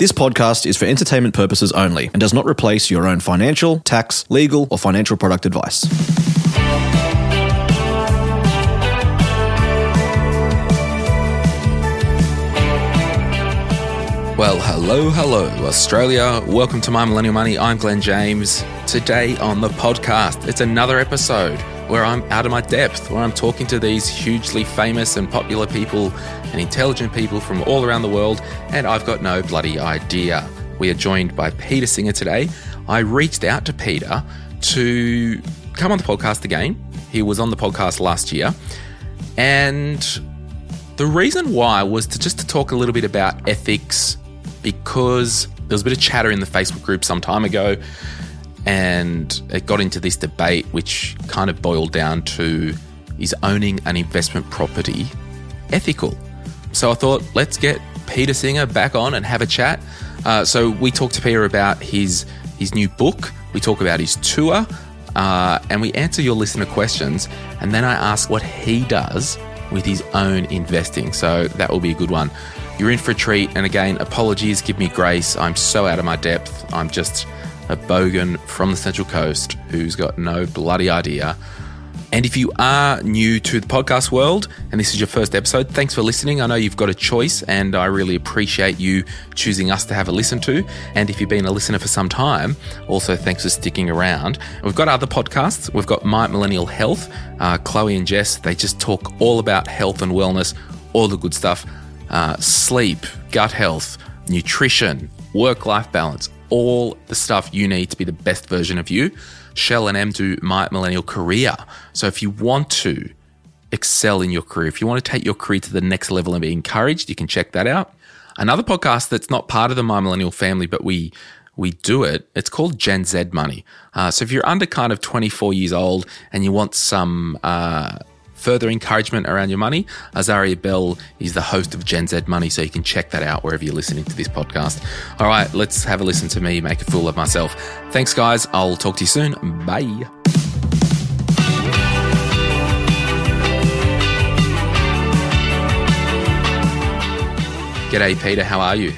This podcast is for entertainment purposes only and does not replace your own financial, tax, legal, or financial product advice. Well, hello, hello, Australia. Welcome to My Millennial Money. I'm Glen James. Today on the podcast, it's another episode where I'm out of my depth, where I'm talking to these hugely famous and popular people and intelligent people from all around the world, and I've got no bloody idea. We are joined by Peter Singer today. I reached out to Peter to come on the podcast again. He was on the podcast last year, and the reason why was to just to talk a little bit about ethics because there was a bit of chatter in the Facebook group some time ago and it got into this debate which kind of boiled down to is owning an investment property ethical? So I thought, let's get Peter Singer back on and have a chat. Uh, so we talked to Peter about his his new book. We talk about his tour, uh, and we answer your listener questions. And then I ask what he does with his own investing. So that will be a good one. You're in for a treat. And again, apologies, give me grace. I'm so out of my depth. I'm just a bogan from the Central Coast who's got no bloody idea. And if you are new to the podcast world and this is your first episode, thanks for listening. I know you've got a choice and I really appreciate you choosing us to have a listen to. And if you've been a listener for some time, also thanks for sticking around. We've got other podcasts. We've got My Millennial Health, uh, Chloe and Jess. They just talk all about health and wellness, all the good stuff uh, sleep, gut health, nutrition, work life balance, all the stuff you need to be the best version of you. Shell and M do My Millennial Career. So if you want to excel in your career, if you want to take your career to the next level and be encouraged, you can check that out. Another podcast that's not part of the My Millennial family, but we we do it. It's called Gen Z Money. Uh, so if you're under kind of 24 years old and you want some uh, further encouragement around your money, Azaria Bell is the host of Gen Z Money, so you can check that out wherever you're listening to this podcast. All right, let's have a listen to me make a fool of myself. Thanks, guys. I'll talk to you soon. Bye. G'day, Peter. How are you?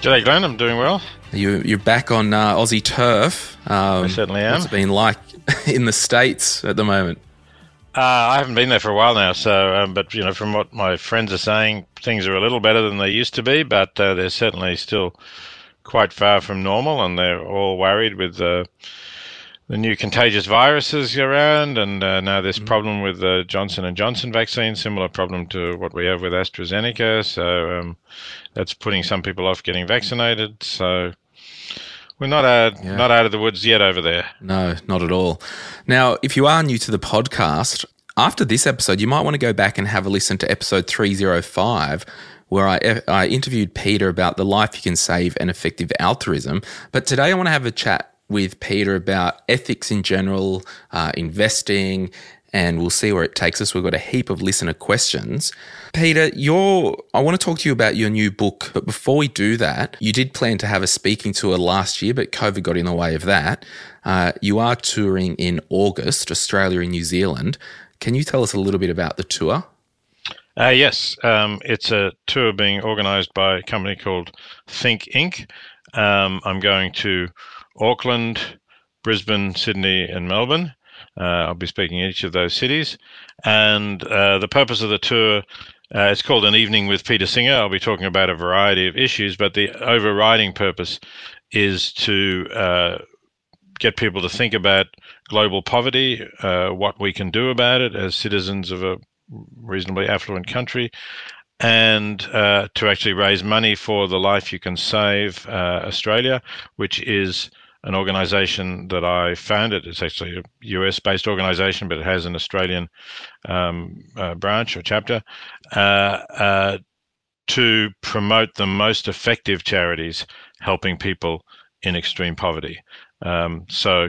G'day, Glen. I'm doing well. You, you're back on uh, Aussie turf. Um, I certainly am. What's it been like in the States at the moment? Uh, I haven't been there for a while now, so um, but you know, from what my friends are saying, things are a little better than they used to be, but uh, they're certainly still quite far from normal, and they're all worried with uh, the new contagious viruses around, and uh, now this mm-hmm. problem with the Johnson and Johnson vaccine, similar problem to what we have with AstraZeneca. So um, that's putting some people off getting vaccinated. So we're not out, yeah. not out of the woods yet over there. No, not at all. Now, if you are new to the podcast, after this episode, you might want to go back and have a listen to episode 305, where I, I interviewed Peter about the life you can save and effective altruism. But today I want to have a chat with Peter about ethics in general, uh, investing, and we'll see where it takes us. We've got a heap of listener questions. Peter, your I want to talk to you about your new book, but before we do that, you did plan to have a speaking tour last year, but COVID got in the way of that. Uh, you are touring in August, Australia and New Zealand. Can you tell us a little bit about the tour? Uh, yes, um, it's a tour being organised by a company called Think Inc. Um, I'm going to Auckland, Brisbane, Sydney, and Melbourne. Uh, I'll be speaking in each of those cities. And uh, the purpose of the tour uh, it's called An Evening with Peter Singer. I'll be talking about a variety of issues, but the overriding purpose is to uh, get people to think about global poverty, uh, what we can do about it as citizens of a reasonably affluent country, and uh, to actually raise money for the Life You Can Save Australia, which is an organization that I founded. It's actually a US based organization, but it has an Australian um, uh, branch or chapter uh, uh, to promote the most effective charities helping people in extreme poverty. Um, so,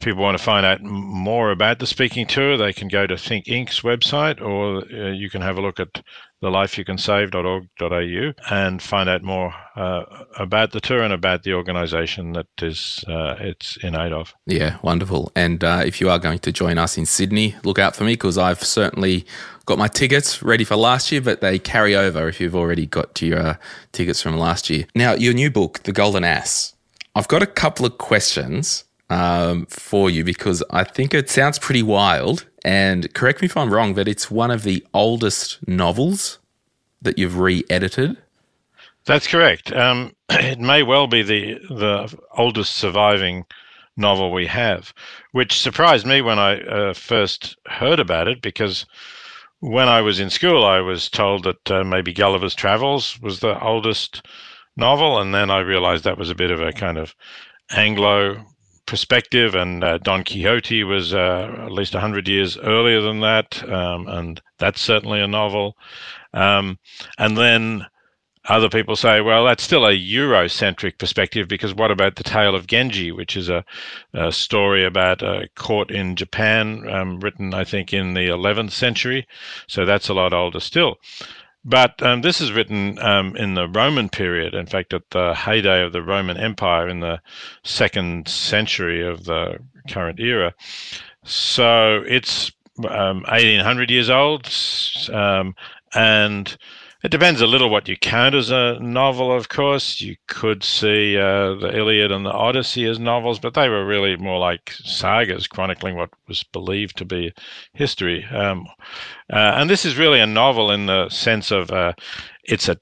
people want to find out more about the speaking tour, they can go to Think Inc.'s website, or uh, you can have a look at thelifeyoucansave.org.au and find out more uh, about the tour and about the organisation that is uh, it's in aid of. Yeah, wonderful. And uh, if you are going to join us in Sydney, look out for me because I've certainly got my tickets ready for last year, but they carry over if you've already got your uh, tickets from last year. Now, your new book, The Golden Ass. I've got a couple of questions um, for you because I think it sounds pretty wild. And correct me if I'm wrong, but it's one of the oldest novels that you've re-edited. That's correct. Um, it may well be the the oldest surviving novel we have, which surprised me when I uh, first heard about it because when I was in school, I was told that uh, maybe Gulliver's Travels was the oldest novel, and then I realized that was a bit of a kind of Anglo perspective, and uh, Don Quixote was uh, at least 100 years earlier than that, um, and that's certainly a novel. Um, and then other people say, well, that's still a Eurocentric perspective because what about the tale of Genji, which is a, a story about a court in Japan, um, written, I think, in the 11th century. So that's a lot older still. But um, this is written um, in the Roman period, in fact, at the heyday of the Roman Empire in the second century of the current era. So it's um, 1800 years old, um, and it depends a little what you count as a novel, of course. You could see uh, the Iliad and the Odyssey as novels, but they were really more like sagas chronicling what was believed to be history. Um, uh, and this is really a novel in the sense of uh, it's a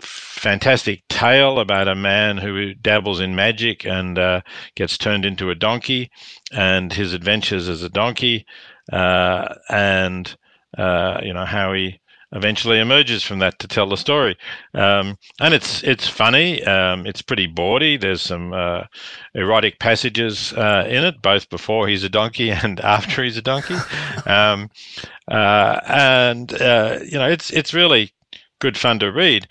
fantastic tale about a man who dabbles in magic and uh, gets turned into a donkey and his adventures as a donkey uh, and uh, you know how he eventually emerges from that to tell the story. Um, and it's it's funny. Um, it's pretty bawdy. There's some uh, erotic passages uh, in it, both before he's a donkey and after he's a donkey. Um, uh, and uh, you know, it's it's really good fun to read.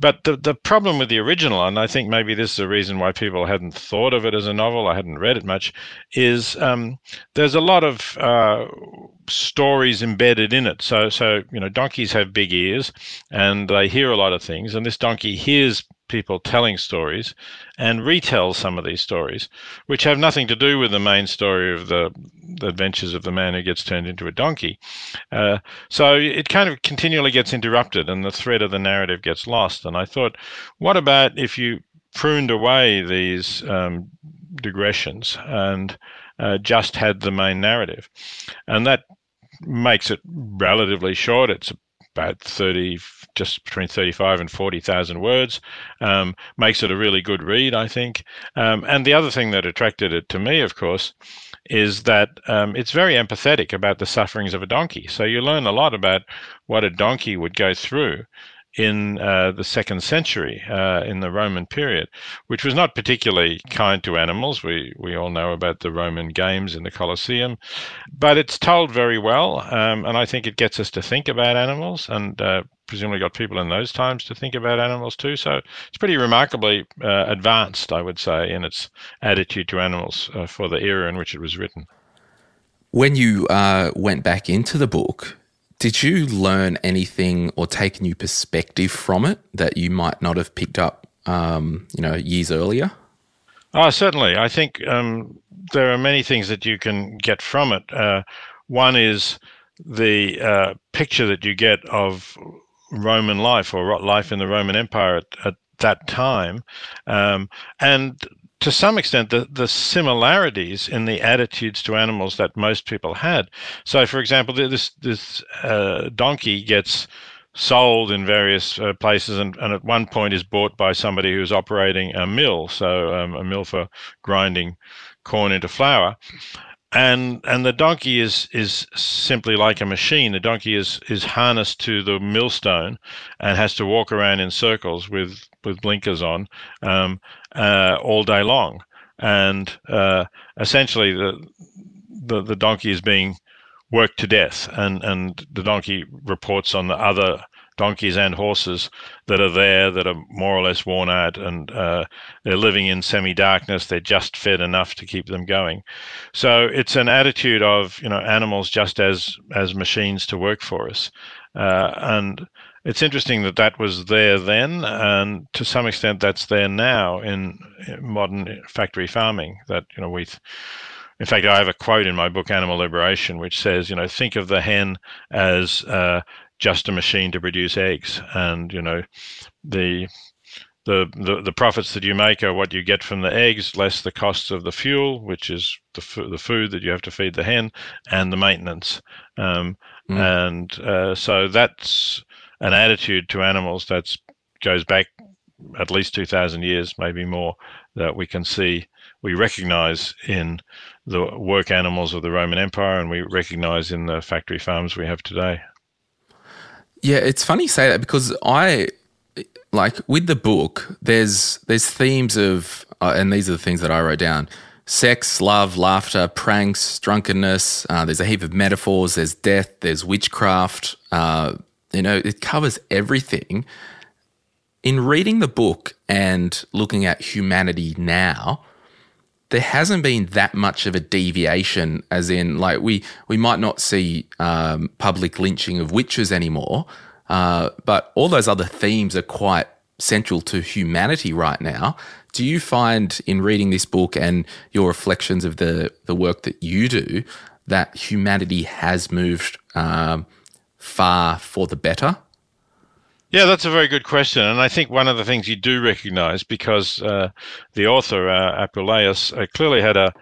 But the, the problem with the original, and I think maybe this is the reason why people hadn't thought of it as a novel, I hadn't read it much, is um, there's a lot of uh, stories embedded in it. So, so you know, donkeys have big ears, and they hear a lot of things, and this donkey hears people telling stories and retell some of these stories, which have nothing to do with the main story of the, the adventures of the man who gets turned into a donkey. Uh, so it kind of continually gets interrupted and the thread of the narrative gets lost. And I thought, what about if you pruned away these um, digressions and uh, just had the main narrative? And that makes it relatively short. It's about 30, just between 35 and 40,000 words. Um, makes it a really good read, I think. Um, and the other thing that attracted it to me, of course, is that um, it's very empathetic about the sufferings of a donkey. So you learn a lot about what a donkey would go through in uh, the second century uh, in the Roman period, which was not particularly kind to animals. We we all know about the Roman games in the Colosseum, but it's told very well, um, and I think it gets us to think about animals, and uh, presumably got people in those times to think about animals too. So it's pretty remarkably uh, advanced, I would say, in its attitude to animals uh, for the era in which it was written. When you uh, went back into the book, did you learn anything or take a new perspective from it that you might not have picked up, um, you know, years earlier? Oh, certainly. I think um, there are many things that you can get from it. Uh, one is the uh, picture that you get of Roman life or life in the Roman Empire at, at that time, um, and to some extent the, the similarities in the attitudes to animals that most people had. So, for example, this this uh, donkey gets sold in various uh, places and, and at one point is bought by somebody who's operating a mill, so um, a mill for grinding corn into flour. And and the donkey is is simply like a machine. The donkey is is harnessed to the millstone and has to walk around in circles with with blinkers on um, uh, all day long, and uh, essentially the, the the donkey is being worked to death, and and the donkey reports on the other donkeys and horses that are there that are more or less worn out and uh, they're living in semi darkness. They're just fed enough to keep them going. So it's an attitude of you know animals just as as machines to work for us, uh, and it's interesting that that was there then, and to some extent that's there now in modern factory farming. That you know we. In fact, I have a quote in my book, Animal Liberation, which says, you know, think of the hen as uh, just a machine to produce eggs, and you know, the the, the, the profits that you make are what you get from the eggs, less the costs of the fuel, which is the, f- the food that you have to feed the hen, and the maintenance. Um, mm. And uh, so that's an attitude to animals that goes back at least 2,000 years, maybe more, that we can see, we recognize in the work animals of the Roman Empire and we recognize in the factory farms we have today. Yeah, it's funny you say that because I like with the book, there's there's themes of, uh, and these are the things that I wrote down: sex, love, laughter, pranks, drunkenness. Uh, there's a heap of metaphors. There's death. There's witchcraft. Uh, you know, it covers everything. In reading the book and looking at humanity now, there hasn't been that much of a deviation. As in, like we we might not see um, public lynching of witches anymore, uh, but all those other themes are quite central to humanity right now. Do you find in reading this book and your reflections of the the work that you do that humanity has moved? Um, far for the better? Yeah, that's a very good question. And I think one of the things you do recognize, because uh, the author, uh, Apuleius, uh, clearly had a,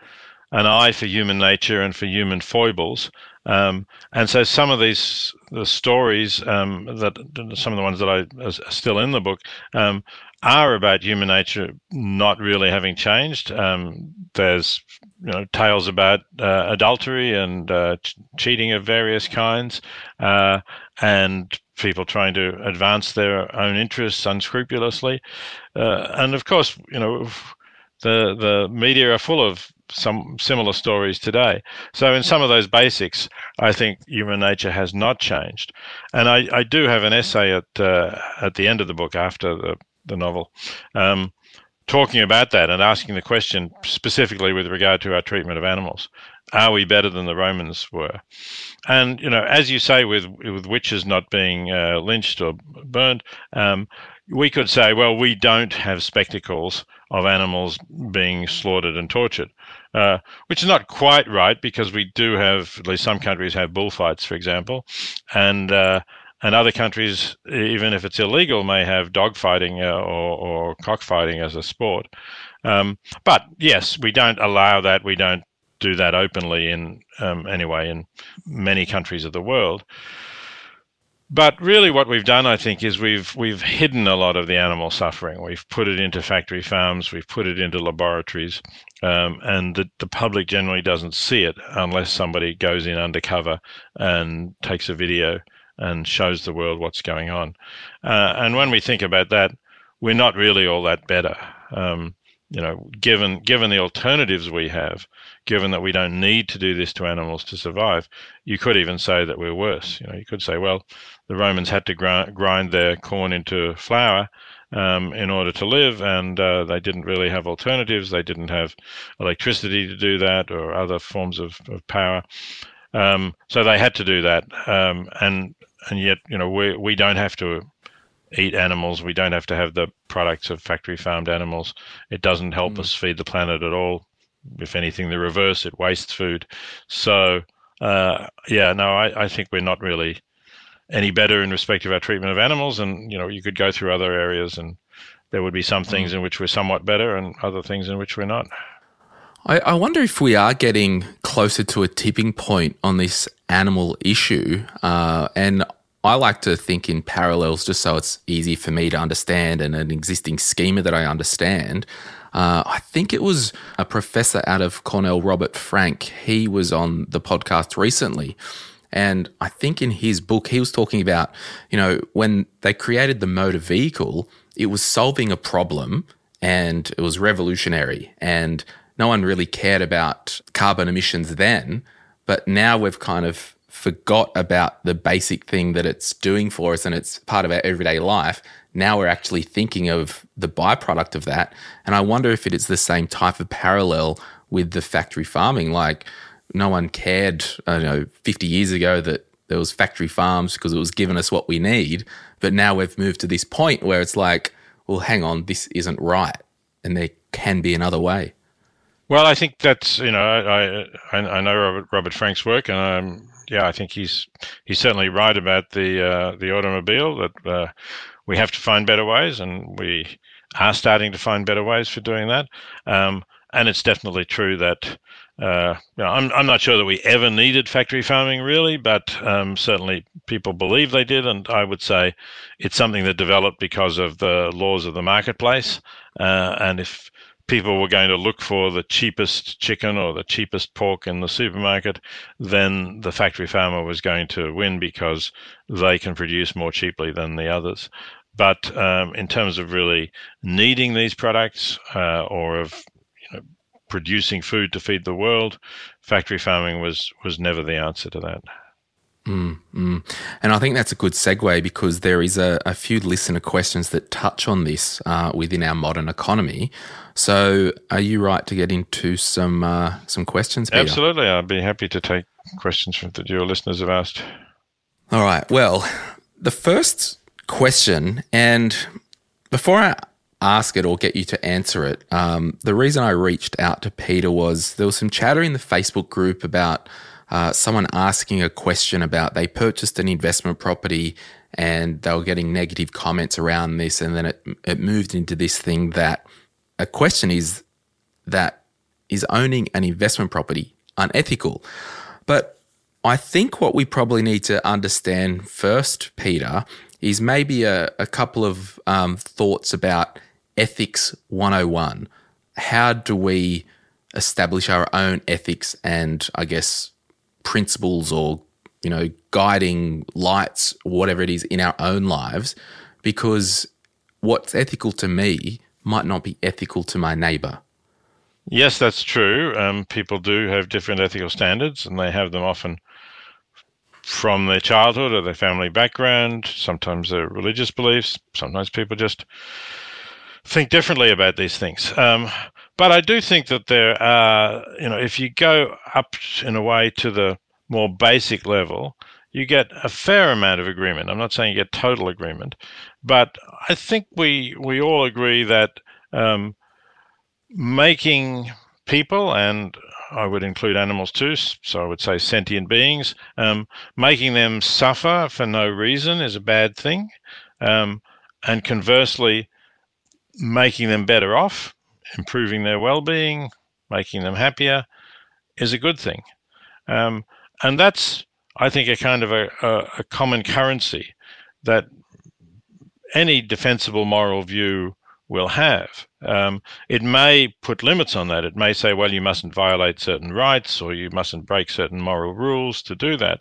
an eye for human nature and for human foibles. Um, and so some of these the stories um, that some of the ones that I are still in the book um, are about human nature not really having changed. Um, there's you know tales about uh, adultery and uh, ch- cheating of various kinds, uh, and people trying to advance their own interests unscrupulously, uh, and of course you know the the media are full of some similar stories today. So in some of those basics, I think human nature has not changed, and I, I do have an essay at uh, at the end of the book after the the novel. Um, talking about that and asking the question specifically with regard to our treatment of animals. Are we better than the Romans were? And you know, as you say, with with witches not being uh, lynched or burned, um, we could say, well, we don't have spectacles of animals being slaughtered and tortured, uh, which is not quite right because we do have, at least some countries have bullfights, for example, and uh, and other countries, even if it's illegal, may have dogfighting uh, or, or cockfighting as a sport. Um, but yes, we don't allow that. We don't do that openly in um, anyway in many countries of the world. But really, what we've done, I think, is we've we've hidden a lot of the animal suffering. We've put it into factory farms. We've put it into laboratories, um, and the, the public generally doesn't see it unless somebody goes in undercover and takes a video and shows the world what's going on. Uh, and when we think about that, we're not really all that better. Um, you know, given given the alternatives we have, given that we don't need to do this to animals to survive, you could even say that we're worse. You know, you could say, well, the Romans had to grind, grind their corn into flour um, in order to live, and uh, they didn't really have alternatives. They didn't have electricity to do that or other forms of, of power. Um, so they had to do that, um, and and yet you know we we don't have to eat animals. We don't have to have the products of factory farmed animals. It doesn't help mm. us feed the planet at all. If anything, the reverse, it wastes food. So uh, yeah, no, I, I think we're not really any better in respect of our treatment of animals. And you know, you could go through other areas, and there would be some mm. things in which we're somewhat better, and other things in which we're not. I, I wonder if we are getting closer to a tipping point on this animal issue. Uh, and I like to think in parallels just so it's easy for me to understand and an existing schema that I understand. Uh, I think it was a professor out of Cornell, Robert Frank. He was on the podcast recently. And I think in his book, he was talking about, you know, when they created the motor vehicle, it was solving a problem and it was revolutionary. And no one really cared about carbon emissions then. But now we've kind of forgot about the basic thing that it's doing for us and it's part of our everyday life. Now we're actually thinking of the byproduct of that. And I wonder if it is the same type of parallel with the factory farming. Like, no one cared, I know, 50 years ago that there was factory farms because it was giving us what we need. But now we've moved to this point where it's like, well, hang on, this isn't right. And there can be another way. Well, I think that's you know I I, I know Robert, Robert Frank's work, and um, yeah, I think he's he's certainly right about the uh, the automobile that uh, we have to find better ways, and we are starting to find better ways for doing that. Um, and it's definitely true that uh, you know, I'm I'm not sure that we ever needed factory farming really, but um, certainly people believe they did, and I would say it's something that developed because of the laws of the marketplace. Uh, and if people were going to look for the cheapest chicken or the cheapest pork in the supermarket, then the factory farmer was going to win because they can produce more cheaply than the others. But um, in terms of really needing these products uh, or of you know, producing food to feed the world, factory farming was was never the answer to that. Mm, mm. And I think that's a good segue because there is a, a few listener questions that touch on this uh, within our modern economy. So, are you right to get into some uh, some questions? Peter? Absolutely, I'd be happy to take questions from that your listeners have asked. All right. Well, the first question, and before I ask it or get you to answer it, um, the reason I reached out to Peter was there was some chatter in the Facebook group about uh, someone asking a question about they purchased an investment property and they were getting negative comments around this, and then it it moved into this thing that a question is that is owning an investment property unethical? But I think what we probably need to understand first, Peter, is maybe a, a couple of um, thoughts about ethics 101. How do we establish our own ethics and, I guess, principles or you know guiding lights whatever it is in our own lives because what's ethical to me might not be ethical to my neighbor. Yes that's true. Um, people do have different ethical standards and they have them often from their childhood or their family background sometimes their religious beliefs sometimes people just think differently about these things. Um, but I do think that there are, you know, if you go up in a way to the more basic level, you get a fair amount of agreement. I'm not saying you get total agreement, but I think we we all agree that um, making people and I would include animals too, so I would say sentient beings, um, making them suffer for no reason is a bad thing, um, and conversely, making them better off improving their well-being, making them happier, is a good thing. Um, and that's, I think, a kind of a, a, a common currency that any defensible moral view will have. Um, it may put limits on that. It may say, well, you mustn't violate certain rights or you mustn't break certain moral rules to do that.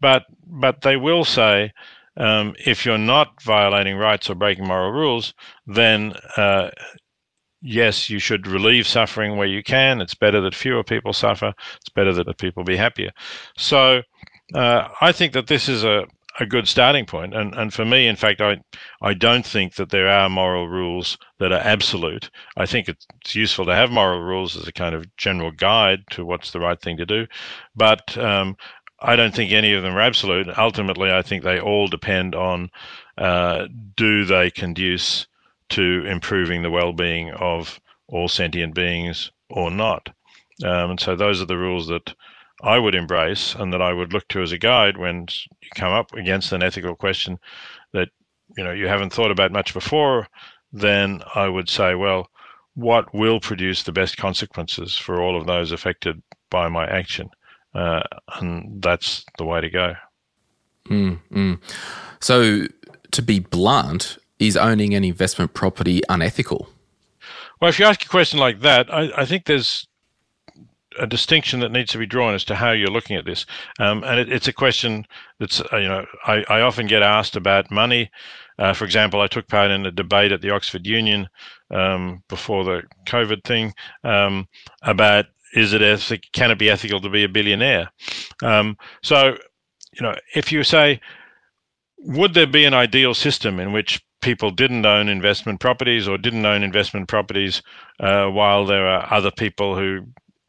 But but they will say, um, if you're not violating rights or breaking moral rules, then uh, yes, you should relieve suffering where you can. It's better that fewer people suffer. It's better that people be happier. So uh, I think that this is a, a good starting point. And, and for me, in fact, I, I don't think that there are moral rules that are absolute. I think it's useful to have moral rules as a kind of general guide to what's the right thing to do. But um, I don't think any of them are absolute. Ultimately, I think they all depend on uh, do they conduce to improving the well-being of all sentient beings or not. Um, and so those are the rules that I would embrace and that I would look to as a guide when you come up against an ethical question that you know you haven't thought about much before. Then I would say, well, what will produce the best consequences for all of those affected by my action? Uh, and that's the way to go. Mm, mm. So, to be blunt, is owning an investment property unethical? Well, if you ask a question like that, I, I think there's a distinction that needs to be drawn as to how you're looking at this. Um, and it, it's a question that's, uh, you know, I, I, often get asked about money. Uh, for example, I took part in a debate at the Oxford Union um, before the COVID thing um, about is it ethic, can it be ethical to be a billionaire? Um, so you know, if you say, would there be an ideal system in which people didn't own investment properties or didn't own investment properties uh, while there are other people who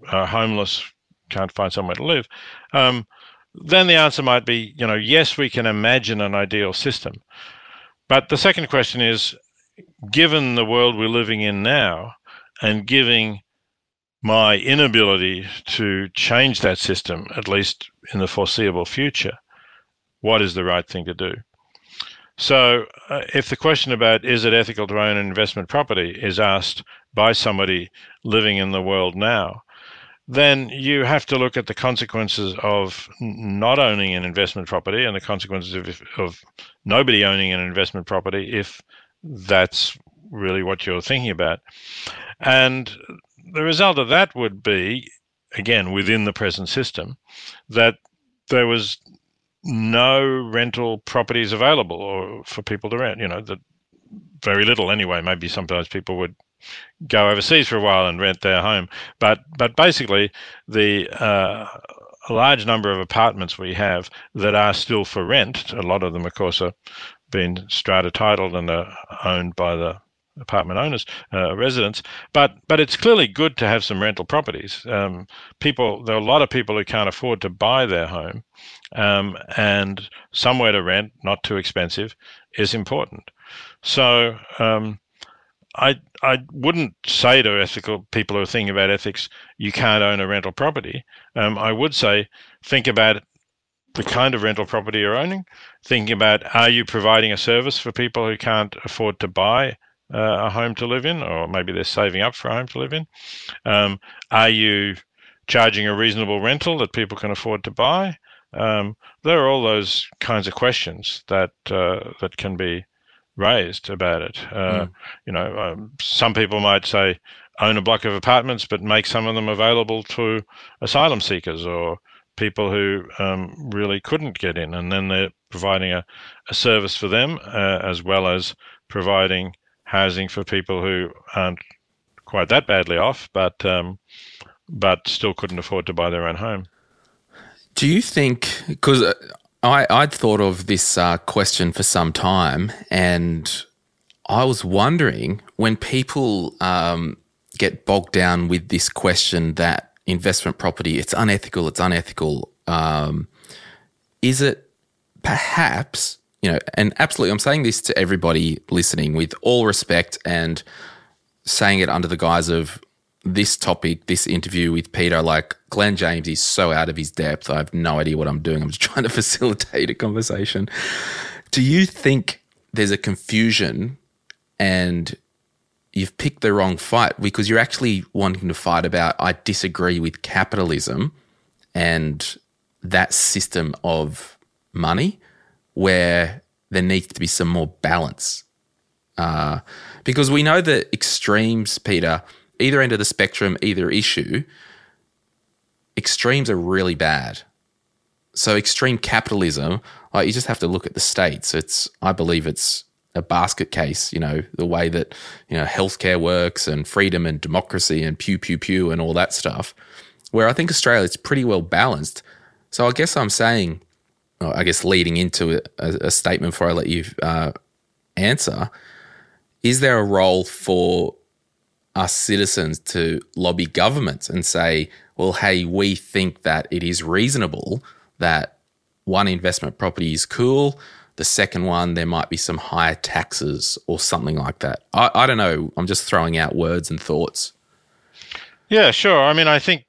are homeless, can't find somewhere to live? Um, then the answer might be, you know, yes, we can imagine an ideal system. But the second question is, given the world we're living in now, and giving my inability to change that system, at least in the foreseeable future, what is the right thing to do? So, uh, if the question about is it ethical to own an investment property is asked by somebody living in the world now, then you have to look at the consequences of not owning an investment property and the consequences of, of nobody owning an investment property if that's really what you're thinking about. And the result of that would be, again, within the present system, that there was no rental properties available or for people to rent. You know, very little anyway. Maybe sometimes people would go overseas for a while and rent their home, but but basically the uh, a large number of apartments we have that are still for rent. A lot of them, of course, are being strata titled and are owned by the apartment owners, uh, residents. But but it's clearly good to have some rental properties. Um, people, there are a lot of people who can't afford to buy their home, um, and somewhere to rent, not too expensive, is important. So. Um, I I wouldn't say to ethical people who are thinking about ethics, you can't own a rental property. Um, I would say think about the kind of rental property you're owning, thinking about are you providing a service for people who can't afford to buy a home to live in, or maybe they're saving up for a home to live in? Um, are you charging a reasonable rental that people can afford to buy? Um, there are all those kinds of questions that uh, that can be raised about it. Uh, mm. You know, um, some people might say own a block of apartments, but make some of them available to asylum seekers or people who um, really couldn't get in, and then they're providing a, a service for them uh, as well as providing housing for people who aren't quite that badly off, but um, but still couldn't afford to buy their own home. Do you think? Because uh, I I'd thought of this uh, question for some time, and I was wondering when people um, get bogged down with this question that investment property it's unethical, it's unethical. Um, is it perhaps you know, and absolutely, I'm saying this to everybody listening with all respect and saying it under the guise of this topic, this interview with Peter. Like, Glen James is so out of his depth. I have no idea what I'm doing. I'm just trying to facilitate a conversation. Do you think there's a confusion and you've picked the wrong fight because you're actually wanting to fight about, I disagree with capitalism and that system of money? Where there needs to be some more balance. Uh, because we know that extremes, Peter, either end of the spectrum, either issue, extremes are really bad. So extreme capitalism, like you just have to look at the states. It's, I believe, it's a basket case. You know the way that you know healthcare works and freedom and democracy and pew pew pew and all that stuff. Where I think Australia is pretty well balanced. So I guess I'm saying I guess leading into a, a, statement before I let you uh, answer, is there a role for us citizens to lobby governments and say, well, hey, we think that it is reasonable that one investment property is cool. The second one, there might be some higher taxes or something like that. I, I don't know. I'm just throwing out words and thoughts. Yeah, sure. I mean, I think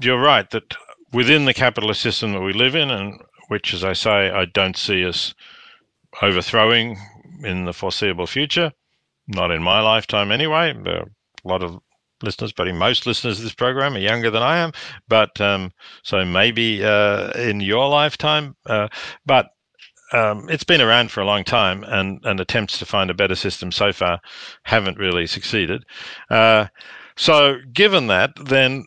you're right that within the capitalist system that we live in, and which, as I say, I don't see us overthrowing in the foreseeable future. Not in my lifetime, anyway. A lot of listeners, but most listeners of this program are younger than I am. But um, so maybe uh, in your lifetime. Uh, but um, it's been around for a long time, and, and attempts to find a better system so far haven't really succeeded. Uh, so, given that, then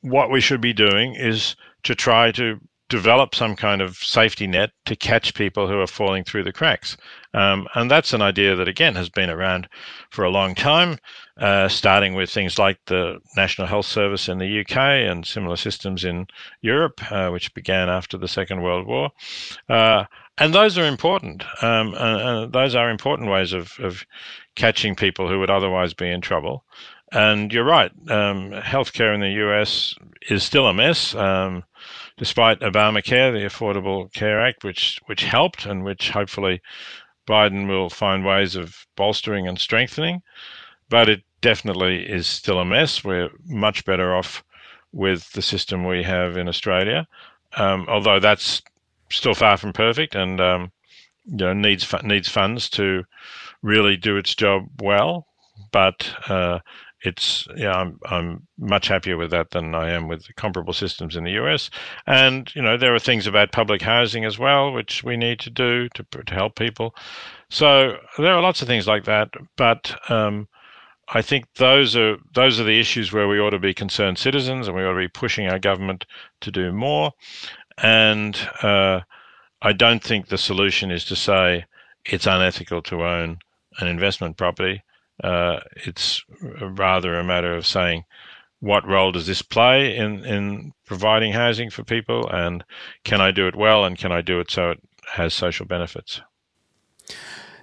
what we should be doing is to try to develop some kind of safety net to catch people who are falling through the cracks. Um, and that's an idea that, again, has been around for a long time, uh, starting with things like the National Health Service in the UK and similar systems in Europe, uh, which began after the Second World War. Uh, and those are important. Um, those are important ways of, of catching people who would otherwise be in trouble. And you're right, um, healthcare in the US is still a mess. Um, despite Obamacare, the Affordable Care Act, which which helped and which hopefully Biden will find ways of bolstering and strengthening. But it definitely is still a mess. We're much better off with the system we have in Australia, um, although that's still far from perfect and um, you know needs needs funds to really do its job well. But uh, it's yeah, I'm I'm much happier with that than I am with comparable systems in the US. And you know, there are things about public housing as well which we need to do to to help people. So there are lots of things like that, but um, I think those are those are the issues where we ought to be concerned citizens, and we ought to be pushing our government to do more. And uh, I don't think the solution is to say it's unethical to own an investment property. Uh, it's rather a matter of saying, what role does this play in, in providing housing for people, and can I do it well, and can I do it so it has social benefits?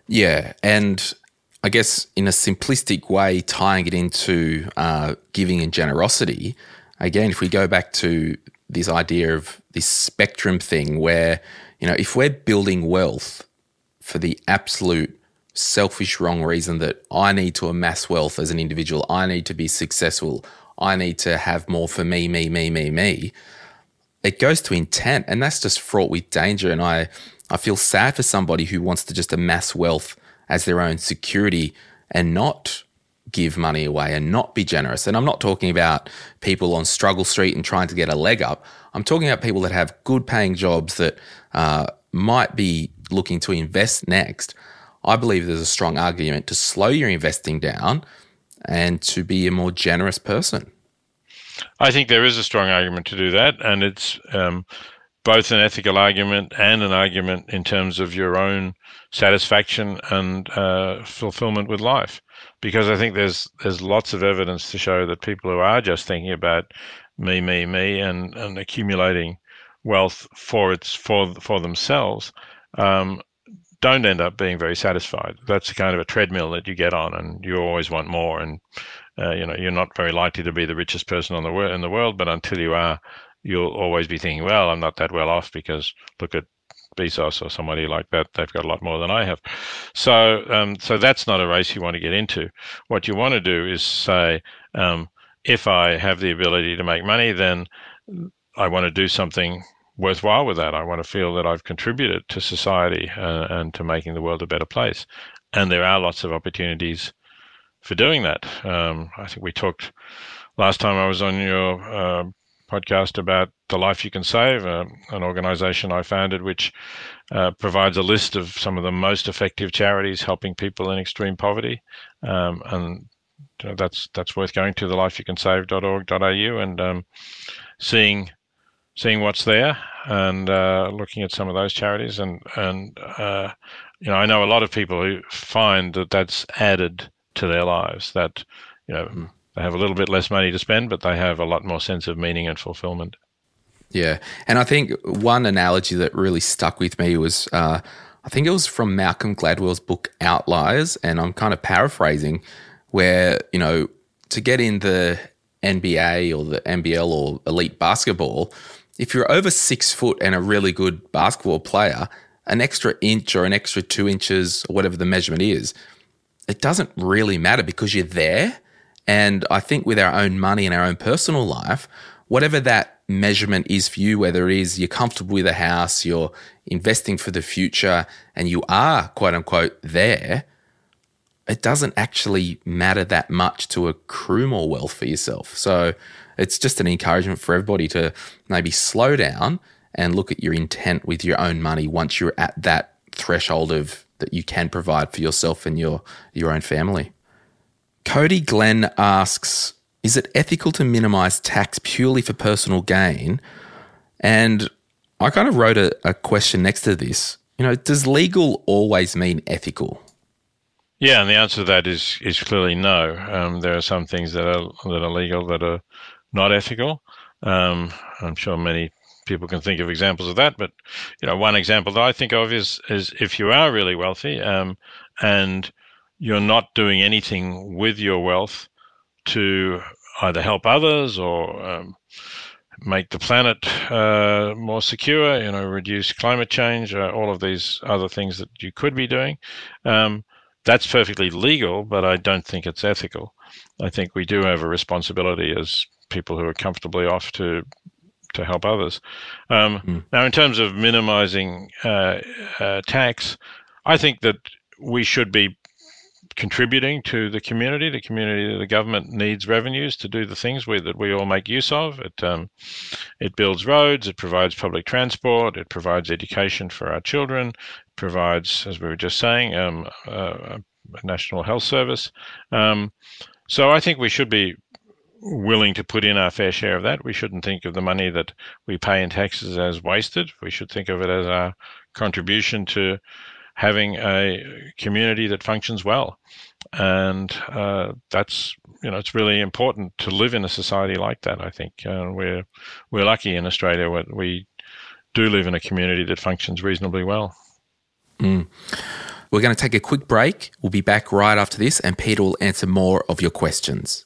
Yeah, and I guess in a simplistic way, tying it into uh, giving and generosity. Again, if we go back to this idea of this spectrum thing, where you know, if we're building wealth for the absolute selfish, wrong reason that I need to amass wealth as an individual. I need to be successful. I need to have more for me, me, me, me, me. It goes to intent, and that's just fraught with danger. And I, I feel sad for somebody who wants to just amass wealth as their own security and not give money away and not be generous. And I'm not talking about people on struggle street and trying to get a leg up. I'm talking about people that have good paying jobs that uh, might be looking to invest next. I believe there's a strong argument to slow your investing down and to be a more generous person. I think there is a strong argument to do that, and it's um, both an ethical argument and an argument in terms of your own satisfaction and uh, fulfillment with life. Because I think there's there's lots of evidence to show that people who are just thinking about me, me, me, and, and accumulating wealth for its for for themselves um, don't end up being very satisfied. That's the kind of a treadmill that you get on, and you always want more. And uh, you know, you're not very likely to be the richest person on the wor- in the world, but until you are, you'll always be thinking, well, I'm not that well off because look at Bezos or somebody like that. They've got a lot more than I have. So, um, so that's not a race you want to get into. What you want to do is say, um, if I have the ability to make money, then I want to do something worthwhile with that. I want to feel that I've contributed to society uh, and to making the world a better place. And there are lots of opportunities for doing that. Um, I think we talked last time I was on your uh, podcast about the Life You Can Save, uh, an organization I founded which uh, provides a list of some of the most effective charities helping people in extreme poverty. Um, and you know, that's that's worth going to the lifeyoucansave.org.au and um, seeing seeing what's there and uh, looking at some of those charities and and uh, you know I know a lot of people who find that that's added to their lives that you know mm. they have a little bit less money to spend but they have a lot more sense of meaning and fulfillment. Yeah, and I think one analogy that really stuck with me was uh, I think it was from Malcolm Gladwell's book Outliers, and I'm kind of paraphrasing, where you know to get in the NBA or the NBL or elite basketball, if you're over six foot and a really good basketball player, an extra inch or an extra two inches or whatever the measurement is, it doesn't really matter because you're there. And I think with our own money and our own personal life, whatever that measurement is for you, whether it is you're comfortable with a house, you're investing for the future, and you are quote unquote there, it doesn't actually matter that much to accrue more wealth for yourself. So it's just an encouragement for everybody to maybe slow down and look at your intent with your own money once you're at that threshold of that you can provide for yourself and your your own family. Cody Glenn asks, is it ethical to minimize tax purely for personal gain? And I kind of wrote a, a question next to this. You know, does legal always mean ethical? Yeah, and the answer to that is is clearly no. Um, there are some things that are that are legal that are not ethical. Um, I'm sure many people can think of examples of that, but you know, one example that I think of is is if you are really wealthy um, and you're not doing anything with your wealth to either help others or um, make the planet uh, more secure, you know, reduce climate change, uh, all of these other things that you could be doing. Um, that's perfectly legal, but I don't think it's ethical. I think we do have a responsibility as people who are comfortably off to to help others. Um, mm. Now, in terms of minimizing uh, uh, tax, I think that we should be contributing to the community. The community, the government needs revenues to do the things we, that we all make use of. It um, it builds roads, it provides public transport, it provides education for our children, it provides, as we were just saying, um, uh, a national health service. Um, so I think we should be willing to put in our fair share of that. We shouldn't think of the money that we pay in taxes as wasted. We should think of it as our contribution to having a community that functions well. And uh, that's you know it's really important to live in a society like that. I think uh, we're we're lucky in Australia. That we do live in a community that functions reasonably well. Mm. We're going to take a quick break. We'll be back right after this, and Peter will answer more of your questions.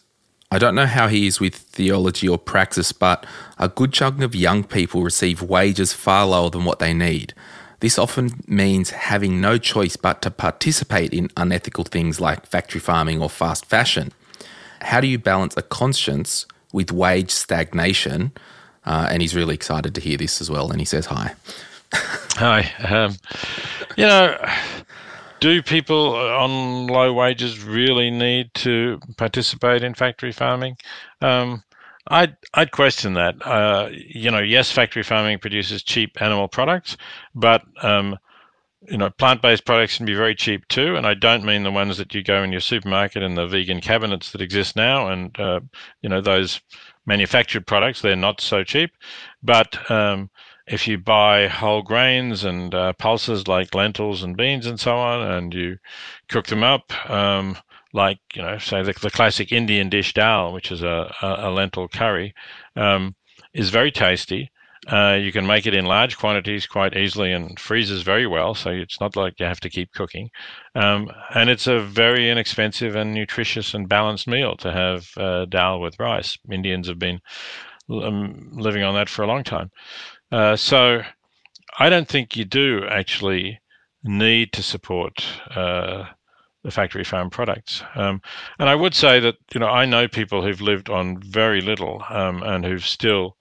I don't know how he is with theology or praxis, but a good chunk of young people receive wages far lower than what they need. This often means having no choice but to participate in unethical things like factory farming or fast fashion. How do you balance a conscience with wage stagnation? Uh, and he's really excited to hear this as well. And he says hi. hi. Um, you know, do people on low wages really need to participate in factory farming? Um, I'd I'd question that. Uh, you know, yes, factory farming produces cheap animal products, but um, you know, plant-based products can be very cheap too. And I don't mean the ones that you go in your supermarket and the vegan cabinets that exist now, and uh, you know those manufactured products. They're not so cheap, but um, if you buy whole grains and uh, pulses like lentils and beans and so on, and you cook them up, um, like you know, say the, the, classic Indian dish dal, which is a, a, a lentil curry, um, is very tasty. Uh, you can make it in large quantities quite easily and freezes very well, so it's not like you have to keep cooking. Um, and it's a very inexpensive and nutritious and balanced meal to have uh, dal with rice. Indians have been um, living on that for a long time. Uh, so I don't think you do actually need to support uh, the factory farm products. Um, and I would say that you know I know people who've lived on very little um, and who've still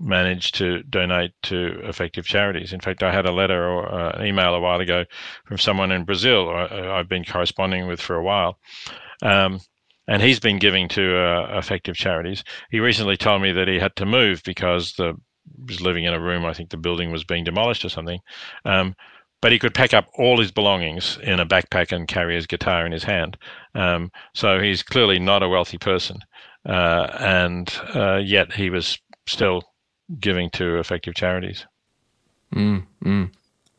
managed to donate to effective charities. In fact, I had a letter or uh, an email a while ago from someone in Brazil I, have been corresponding with for a while. Um, and he's been giving to uh, effective charities. He recently told me that he had to move because the was living in a room. I think the building was being demolished or something. Um, but he could pack up all his belongings in a backpack and carry his guitar in his hand. Um, so he's clearly not a wealthy person, uh, and uh, yet he was still giving to effective charities. Mm, mm.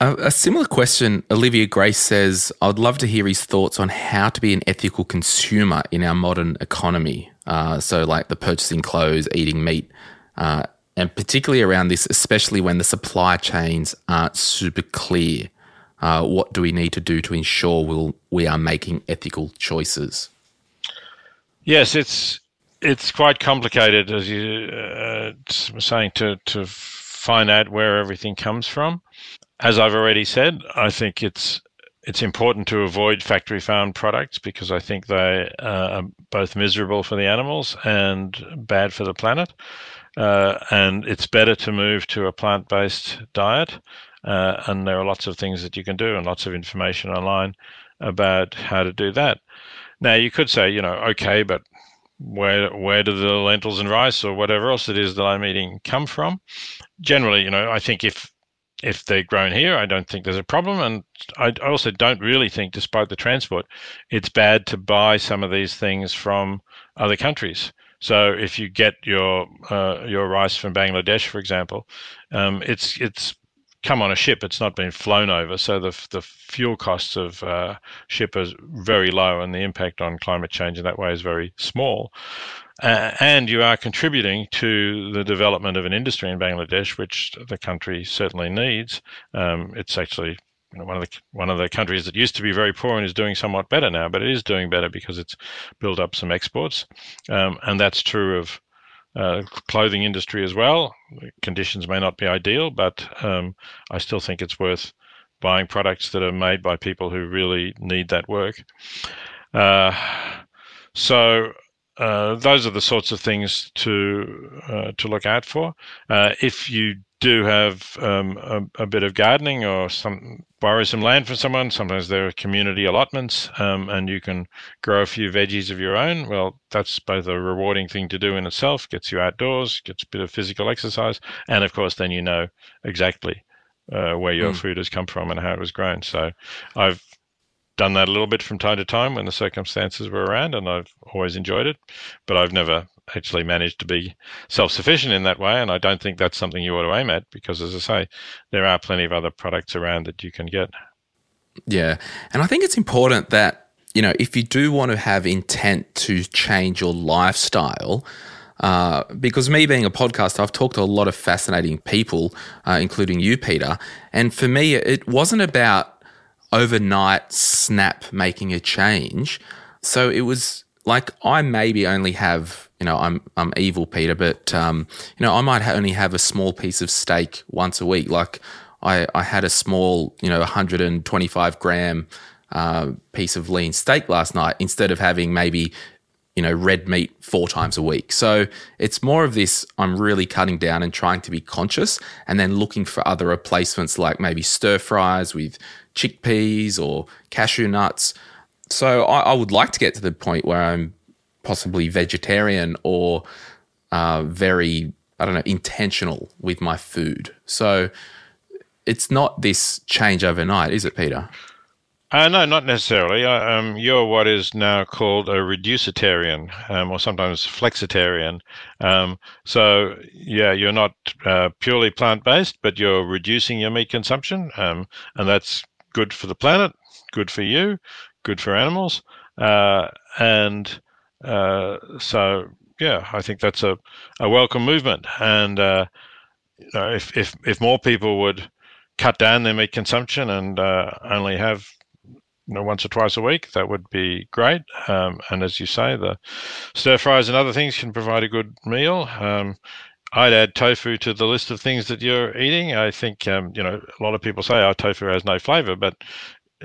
A, a similar question, Olivia Grace says, I'd love to hear his thoughts on how to be an ethical consumer in our modern economy. Uh, so, like the purchasing clothes, eating meat, uh, and particularly around this, especially when the supply chains aren't super clear. Uh, what do we need to do to ensure we'll, we are making ethical choices? Yes, it's it's quite complicated, as you uh, were saying, to to find out where everything comes from. As I've already said, I think it's it's important to avoid factory farmed products because I think they are both miserable for the animals and bad for the planet uh, and it's better to move to a plant-based diet. uh, and there are lots of things that you can do and lots of information online about how to do that. Now you could say, you know, okay, but where where do the lentils and rice or whatever else it is that I'm eating come from? Generally, you know, I think if if they're grown here, I don't think there's a problem, and I also don't really think, despite the transport, it's bad to buy some of these things from other countries. So if you get your uh, your rice from Bangladesh, for example, um, it's it's come on a ship. It's not been flown over, so the the fuel costs of uh, ship is very low, and the impact on climate change in that way is very small. Uh, and you are contributing to the development of an industry in Bangladesh, which the country certainly needs. Um, it's actually you know, one of the one of the countries that used to be very poor and is doing somewhat better now, but it is doing better because it's built up some exports, um, and that's true of uh, clothing industry as well. Conditions may not be ideal, but um, I still think it's worth buying products that are made by people who really need that work. Uh, so uh, those are the sorts of things to uh, to look out for. Uh, if you do have um, a, a, bit of gardening or some borrow some land from someone. Sometimes there are community allotments, um, and you can grow a few veggies of your own. Well, that's both a rewarding thing to do in itself, gets you outdoors, gets a bit of physical exercise, and of course, then you know exactly uh, where your mm. food has come from and how it was grown. So, I've done that a little bit from time to time when the circumstances were around, and I've always enjoyed it. But I've never actually managed to be self sufficient in that way. And I don't think that's something you ought to aim at because, as I say, there are plenty of other products around that you can get. Yeah. And I think it's important that, you know, if you do want to have intent to change your lifestyle, uh, because me being a podcaster, I've talked to a lot of fascinating people, uh, including you, Peter. And for me, it wasn't about overnight snap making a change. So it was like I maybe only have you know, I'm I'm evil, Peter, but um, you know, I might only have a small piece of steak once a week. Like I I had a small, you know, 125 gram uh, piece of lean steak last night instead of having maybe you know red meat four times a week. So it's more of this. I'm really cutting down and trying to be conscious, and then looking for other replacements like maybe stir fries with chickpeas or cashew nuts. So I, I would like to get to the point where I'm possibly vegetarian or uh, very, I don't know, intentional with my food. So it's not this change overnight, is it, Peter? Uh, no, not necessarily. Um, you're what is now called a reducitarian, um, or sometimes flexitarian. Um, so, yeah, you're not uh, purely plant based, but you're reducing your meat consumption, um, and that's good for the planet, good for you, good for animals, uh, and uh, so yeah, I think that's a, a welcome movement. And uh, you know, if, if if more people would cut down their meat consumption and uh, only have you know once or twice a week, that would be great. Um, and as you say, the stir fries and other things can provide a good meal. Um, I'd add tofu to the list of things that you're eating. I think um, you know a lot of people say, "Oh, tofu has no flavor," but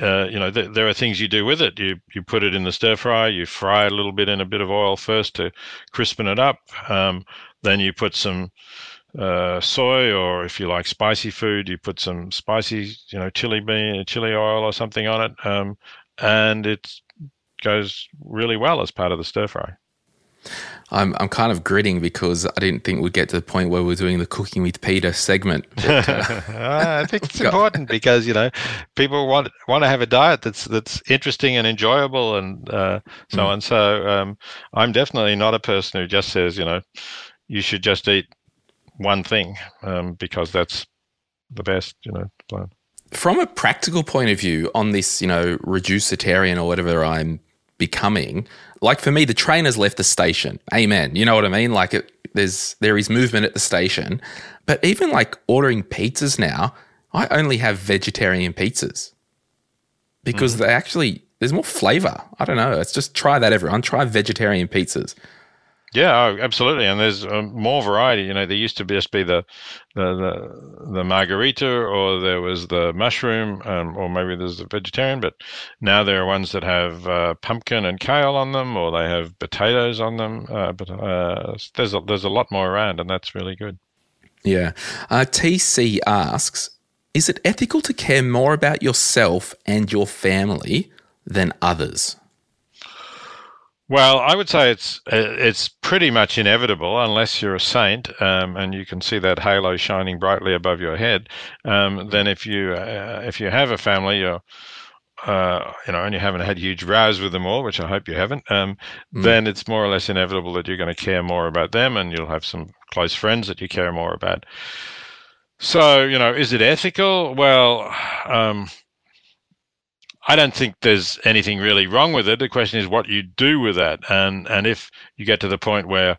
uh, you know, th- there are things you do with it. You you put it in the stir fry. You fry a little bit in a bit of oil first to crispen it up. Um, then you put some uh, soy, or if you like spicy food, you put some spicy, you know, chili bean, chili oil, or something on it, um, and it goes really well as part of the stir fry. I'm I'm kind of gritting because I didn't think we'd get to the point where we're doing the cooking with Peter segment. But, uh, I think it's important because you know people want want to have a diet that's that's interesting and enjoyable and uh, so mm. on. So um, I'm definitely not a person who just says you know you should just eat one thing um, because that's the best. You know. Plan. From a practical point of view, on this, you know, reducitarian or whatever I'm becoming, like for me, the train has left the station. Amen. You know what I mean? Like it, there's there is movement at the station, but even like ordering pizzas now, I only have vegetarian pizzas because mm. they actually there's more flavor. I don't know. It's just try that everyone. Try vegetarian pizzas. Yeah, oh, absolutely. And there's um, more variety. You know, there used to just be the the the, the margherita, or there was the mushroom, um, or maybe there's the vegetarian. But now there are ones that have uh, pumpkin and kale on them, or they have potatoes on them. Uh, but uh, there's a, there's a lot more around, and that's really good. Yeah. Uh, TC asks, Is it ethical to care more about yourself and your family than others? Well, I would say it's uh, it's pretty much inevitable unless you're a saint, um, and you can see that halo shining brightly above your head. Um, then, if you uh, if you have a family, you're uh, you know, and you haven't had huge rows with them all, which I hope you haven't, um, mm. then it's more or less inevitable that you're going to care more about them, and you'll have some close friends that you care more about. So, you know, is it ethical? Well, um, I don't think there's anything really wrong with it. The question is what you do with that, and and if you get to the point where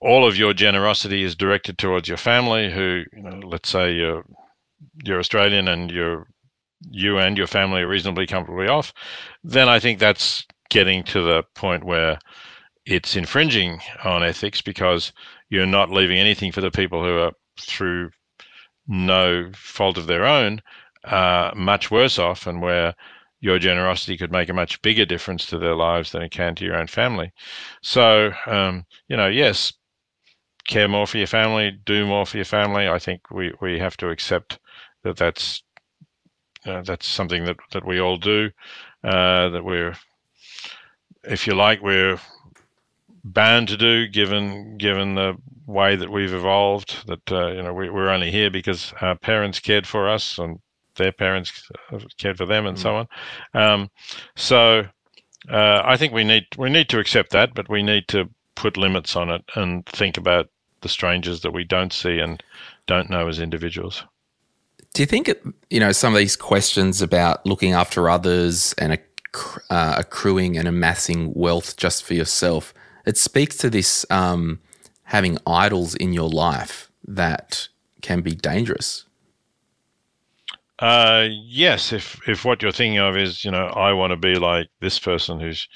all of your generosity is directed towards your family, who you know, let's say you're you're Australian and you're you and your family are reasonably comfortably off, then I think that's getting to the point where it's infringing on ethics because you're not leaving anything for the people who are through no fault of their own uh, much worse off and where your generosity could make a much bigger difference to their lives than it can to your own family. So, um, you know, yes, care more for your family, do more for your family. I think we, we have to accept that that's uh, that's something that, that we all do. Uh, that we're, if you like, we're bound to do given given the way that we've evolved. That uh, you know we, we're only here because our parents cared for us and their parents cared for them and mm. so on. Um, so uh, I think we need we need to accept that, but we need to put limits on it and think about the strangers that we don't see and don't know as individuals. Do you think you know some of these questions about looking after others and uh, accruing and amassing wealth just for yourself? It speaks to this um, having idols in your life that can be dangerous. Uh, yes, if if what you're thinking of is, you know, I want to be like this person who's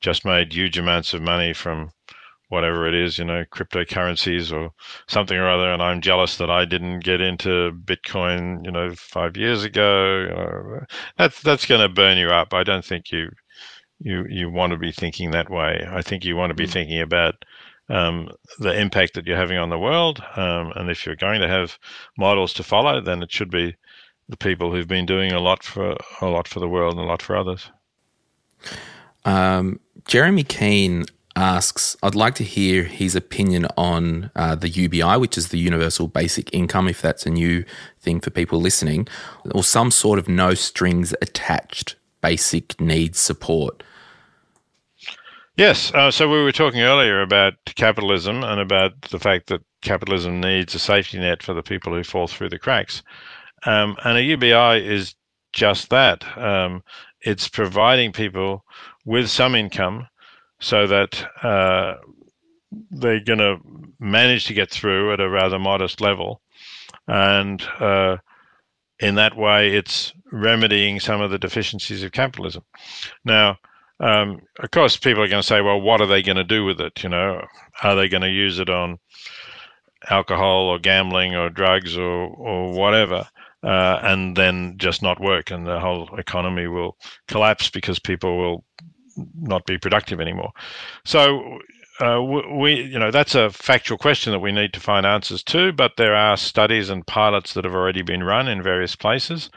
just made huge amounts of money from whatever it is, you know, cryptocurrencies or something or other, and I'm jealous that I didn't get into Bitcoin, you know, five years ago. Know, that's that's going to burn you up. I don't think you you you want to be thinking that way. I think you want to be mm. thinking about um, the impact that you're having on the world, um, and if you're going to have models to follow, then it should be the people who've been doing a lot for a lot for the world and a lot for others. Um, Jeremy Keane asks, I'd like to hear his opinion on uh, the UBI, which is the Universal Basic Income, if that's a new thing for people listening, or some sort of no strings attached basic needs support. Yes. Uh, so we were talking earlier about capitalism and about the fact that capitalism needs a safety net for the people who fall through the cracks. Um, and a UBI is just that. Um, it's providing people with some income so that uh, they're going to manage to get through at a rather modest level. And uh, in that way, it's remedying some of the deficiencies of capitalism. Now, um, of course, people are going to say, well, what are they going to do with it? You know, are they going to use it on alcohol or gambling or drugs or, or whatever? Uh, and then just not work, and the whole economy will collapse because people will not be productive anymore. So uh, we, you know, that's a factual question that we need to find answers to. But there are studies and pilots that have already been run in various places,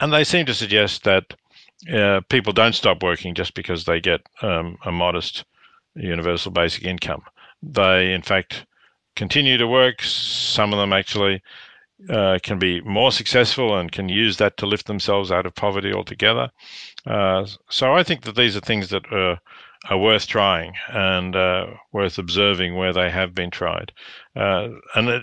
and they seem to suggest that uh, people don't stop working just because they get um, a modest universal basic income. They, in fact, continue to work. Some of them actually uh, can be more successful and can use that to lift themselves out of poverty altogether. Uh, so I think that these are things that are, are worth trying and uh, worth observing where they have been tried. Uh, and it,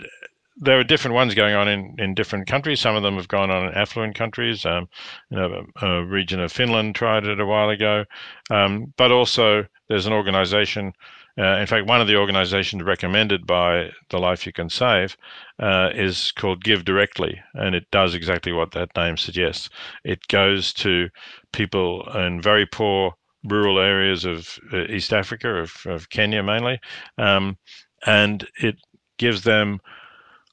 there are different ones going on in, in different countries. Some of them have gone on in affluent countries. Um, you know, a region of Finland tried it a while ago, um, but also there's an organization uh, in fact, one of the organizations recommended by The Life You Can Save uh, is called Give Directly, and it does exactly what that name suggests. It goes to people in very poor rural areas of uh, East Africa, of, of Kenya mainly, um, and it gives them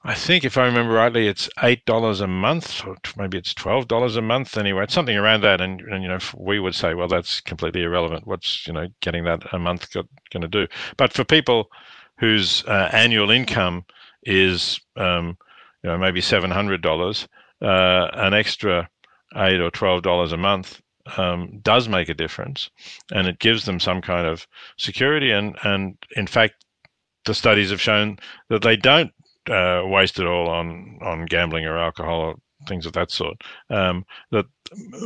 I think if I remember rightly, it's eight dollars a month, or maybe it's twelve dollars a month. Anyway, it's something around that. And, and you know, we would say, well, that's completely irrelevant. What's you know getting that a month going to do? But for people whose uh, annual income is um, you know maybe seven hundred dollars, uh, an extra eight or twelve dollars a month um, does make a difference, and it gives them some kind of security. And and in fact, the studies have shown that they don't uh, waste it all on on gambling or alcohol or things of that sort. Um, that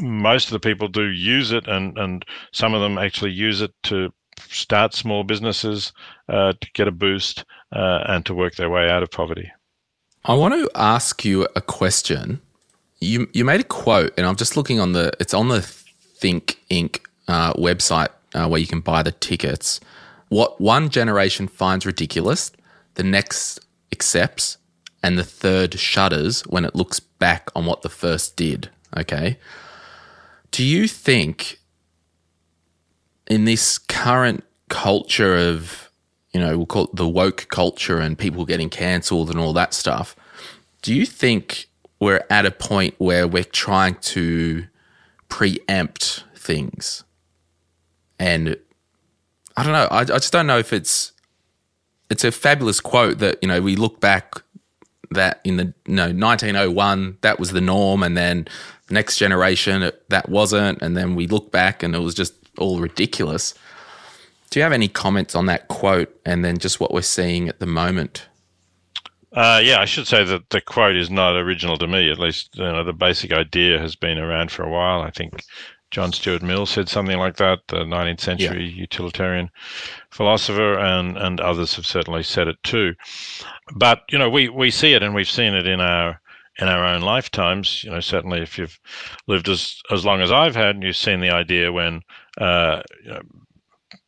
most of the people do use it, and and some of them actually use it to start small businesses, uh, to get a boost, uh, and to work their way out of poverty. I want to ask you a question. You you made a quote, and I'm just looking on the. It's on the Think Inc. Uh, website uh, where you can buy the tickets. What one generation finds ridiculous, the next accepts, and the third shudders when it looks back on what the first did. Okay. Do you think in this current culture of, you know, we'll call it the woke culture and people getting cancelled and all that stuff, do you think we're at a point where we're trying to preempt things? And I don't know. I, I just don't know if it's it's a fabulous quote that you know we look back that in the you know 1901 that was the norm, and then the next generation that wasn't, and then we look back and it was just all ridiculous. Do you have any comments on that quote, and then just what we're seeing at the moment? Uh, yeah, I should say that the quote is not original to me. At least you know, the basic idea has been around for a while. I think John Stuart Mill said something like that, the 19th century yeah. utilitarian philosopher, and, and others have certainly said it too. But you know, we, we see it, and we've seen it in our in our own lifetimes. You know, certainly if you've lived as as long as I've had, and you've seen the idea when uh, you know,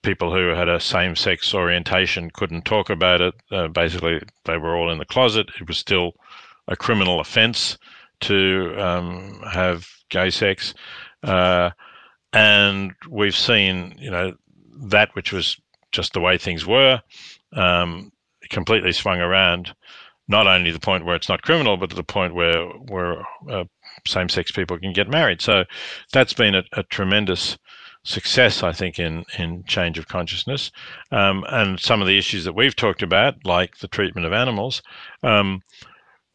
people who had a same-sex orientation couldn't talk about it. Uh, basically, they were all in the closet. It was still a criminal offence to um, have gay sex. Uh, and we've seen, you know, that which was just the way things were, um, completely swung around. Not only the point where it's not criminal, but to the point where where uh, same-sex people can get married. So that's been a, a tremendous success, I think, in in change of consciousness, um, and some of the issues that we've talked about, like the treatment of animals. Um,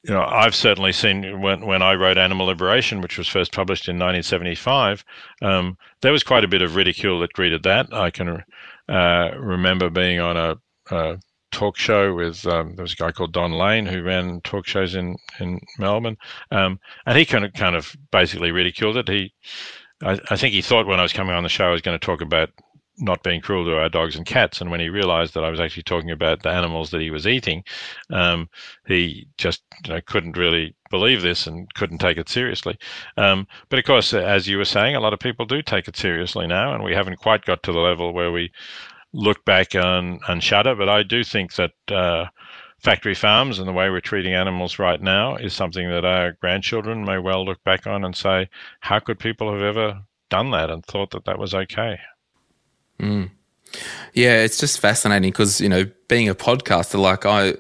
you know, I've certainly seen when when I wrote Animal Liberation, which was first published in 1975, um, there was quite a bit of ridicule that greeted that. I can uh, remember being on a, a talk show with um, there was a guy called Don Lane who ran talk shows in in Melbourne, um, and he kind of kind of basically ridiculed it. He, I, I think he thought when I was coming on the show I was going to talk about not being cruel to our dogs and cats. And when he realized that I was actually talking about the animals that he was eating, um, he just you know, couldn't really believe this and couldn't take it seriously. Um, but of course, as you were saying, a lot of people do take it seriously now, and we haven't quite got to the level where we look back on and shudder. But I do think that. Uh, factory farms and the way we're treating animals right now is something that our grandchildren may well look back on and say, how could people have ever done that and thought that that was okay? Mm. Yeah, it's just fascinating because you know, being a podcaster, like I,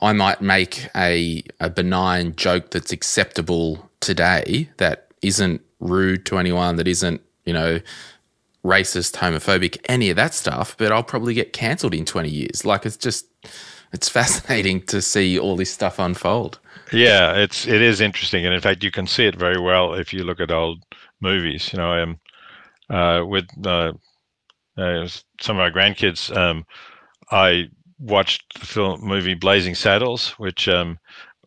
I might make a a benign joke that's acceptable today that isn't rude to anyone, that isn't you know racist, homophobic, any of that stuff, but I'll probably get cancelled in twenty years. Like it's just it's fascinating to see all this stuff unfold. Yeah, it's it is interesting, and in fact, you can see it very well if you look at old movies. You know, um, uh, with uh, uh, some of our grandkids, um, I watched the film movie Blazing Saddles, which um,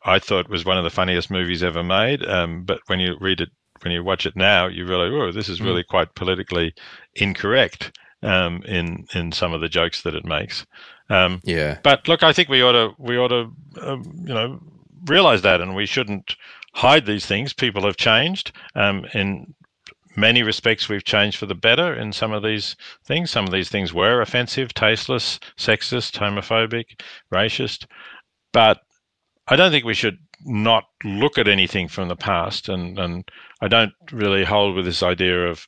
I thought was one of the funniest movies ever made. Um, but when you read it, when you watch it now, you realize, oh, this is really mm. quite politically incorrect um, in in some of the jokes that it makes. Um, yeah. But look, I think we ought to we ought to um, you know realize that, and we shouldn't hide these things. People have changed. Um, in many respects we've changed for the better in some of these things. Some of these things were offensive, tasteless, sexist, homophobic, racist. But I don't think we should not look at anything from the past. And, and I don't really hold with this idea of,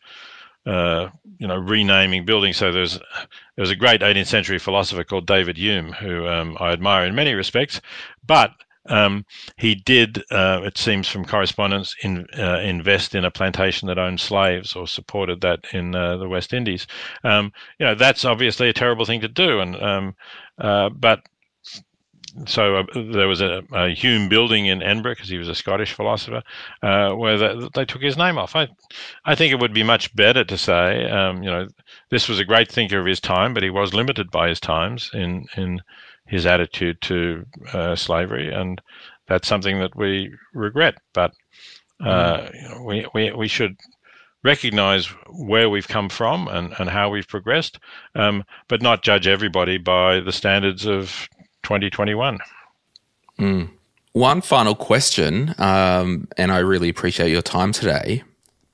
uh, you know, renaming buildings. So there's there was a great 18th century philosopher called David Hume, who um, I admire in many respects, but um, he did, uh, it seems from correspondence, in, uh, invest in a plantation that owned slaves or supported that in uh, the West Indies. Um, you know, that's obviously a terrible thing to do, and um, uh, but so uh, there was a, a, Hume building in Edinburgh because he was a Scottish philosopher, uh, where they, they, took his name off. I, I think it would be much better to say, um, you know, this was a great thinker of his time, but he was limited by his times in in his attitude to uh, slavery, and that's something that we regret. But uh, you know, we, we we should recognize where we've come from and, and how we've progressed, um, but not judge everybody by the standards of 2021. Mm. One final question, um, and I really appreciate your time today.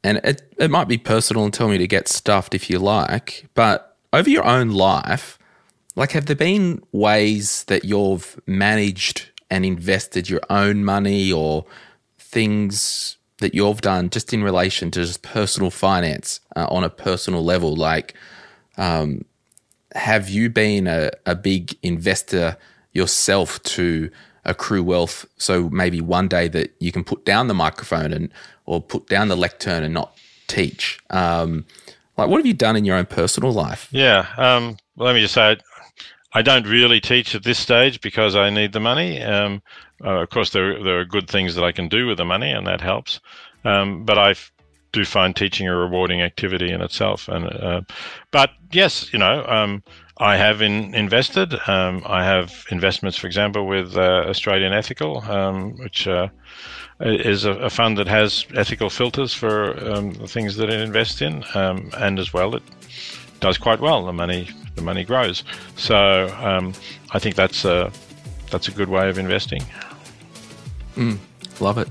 And it, it might be personal and tell me to get stuffed if you like, but over your own life, like, have there been ways that you've managed and invested your own money or things that you've done just in relation to just personal finance uh, on a personal level? Like, um, have you been a, a big investor yourself to accrue wealth. So maybe one day that you can put down the microphone and or put down the lectern and not teach. Um, like, what have you done in your own personal life? Yeah, um, well, let me just say, I don't really teach at this stage because I need the money. Um, uh, of course, there there are good things that I can do with the money, and that helps. Um, but I do find teaching a rewarding activity in itself. And uh, but yes, you know, um, I have in, invested. Um, I have investments, for example, with uh, Australian Ethical, um, which uh, is a, a, fund that has ethical filters for um, things that it invests in, and as well, it does quite well. The money, the money grows. So um, I think that's a that's a good way of investing. Mm, love it.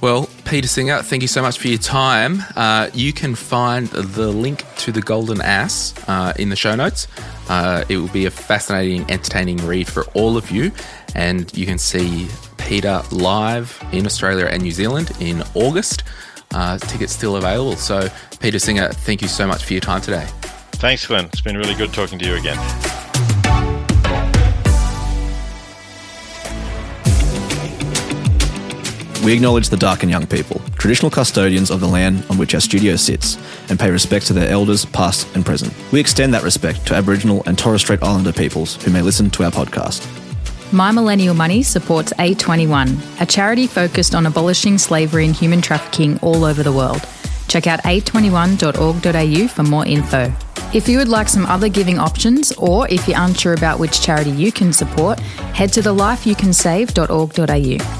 Well, Peter Singer, thank you so much for your time. Uh, you can find the link to the Golden Ass uh, in the show notes. Uh, it will be a fascinating, entertaining read for all of you. And you can see Peter live in Australia and New Zealand in August. Uh, tickets still available. So, Peter Singer, thank you so much for your time today. Thanks, Glen. It's been really good talking to you again. We acknowledge the Darkin Young people, traditional custodians of the land on which our studio sits, and pay respect to their elders, past and present. We extend that respect to Aboriginal and Torres Strait Islander peoples who may listen to our podcast. My Millennial Money supports A21, a charity focused on abolishing slavery and human trafficking all over the world. Check out a21.org.au for more info. If you would like some other giving options, or if you're unsure about which charity you can support, head to thelifeyoucansave.org.au.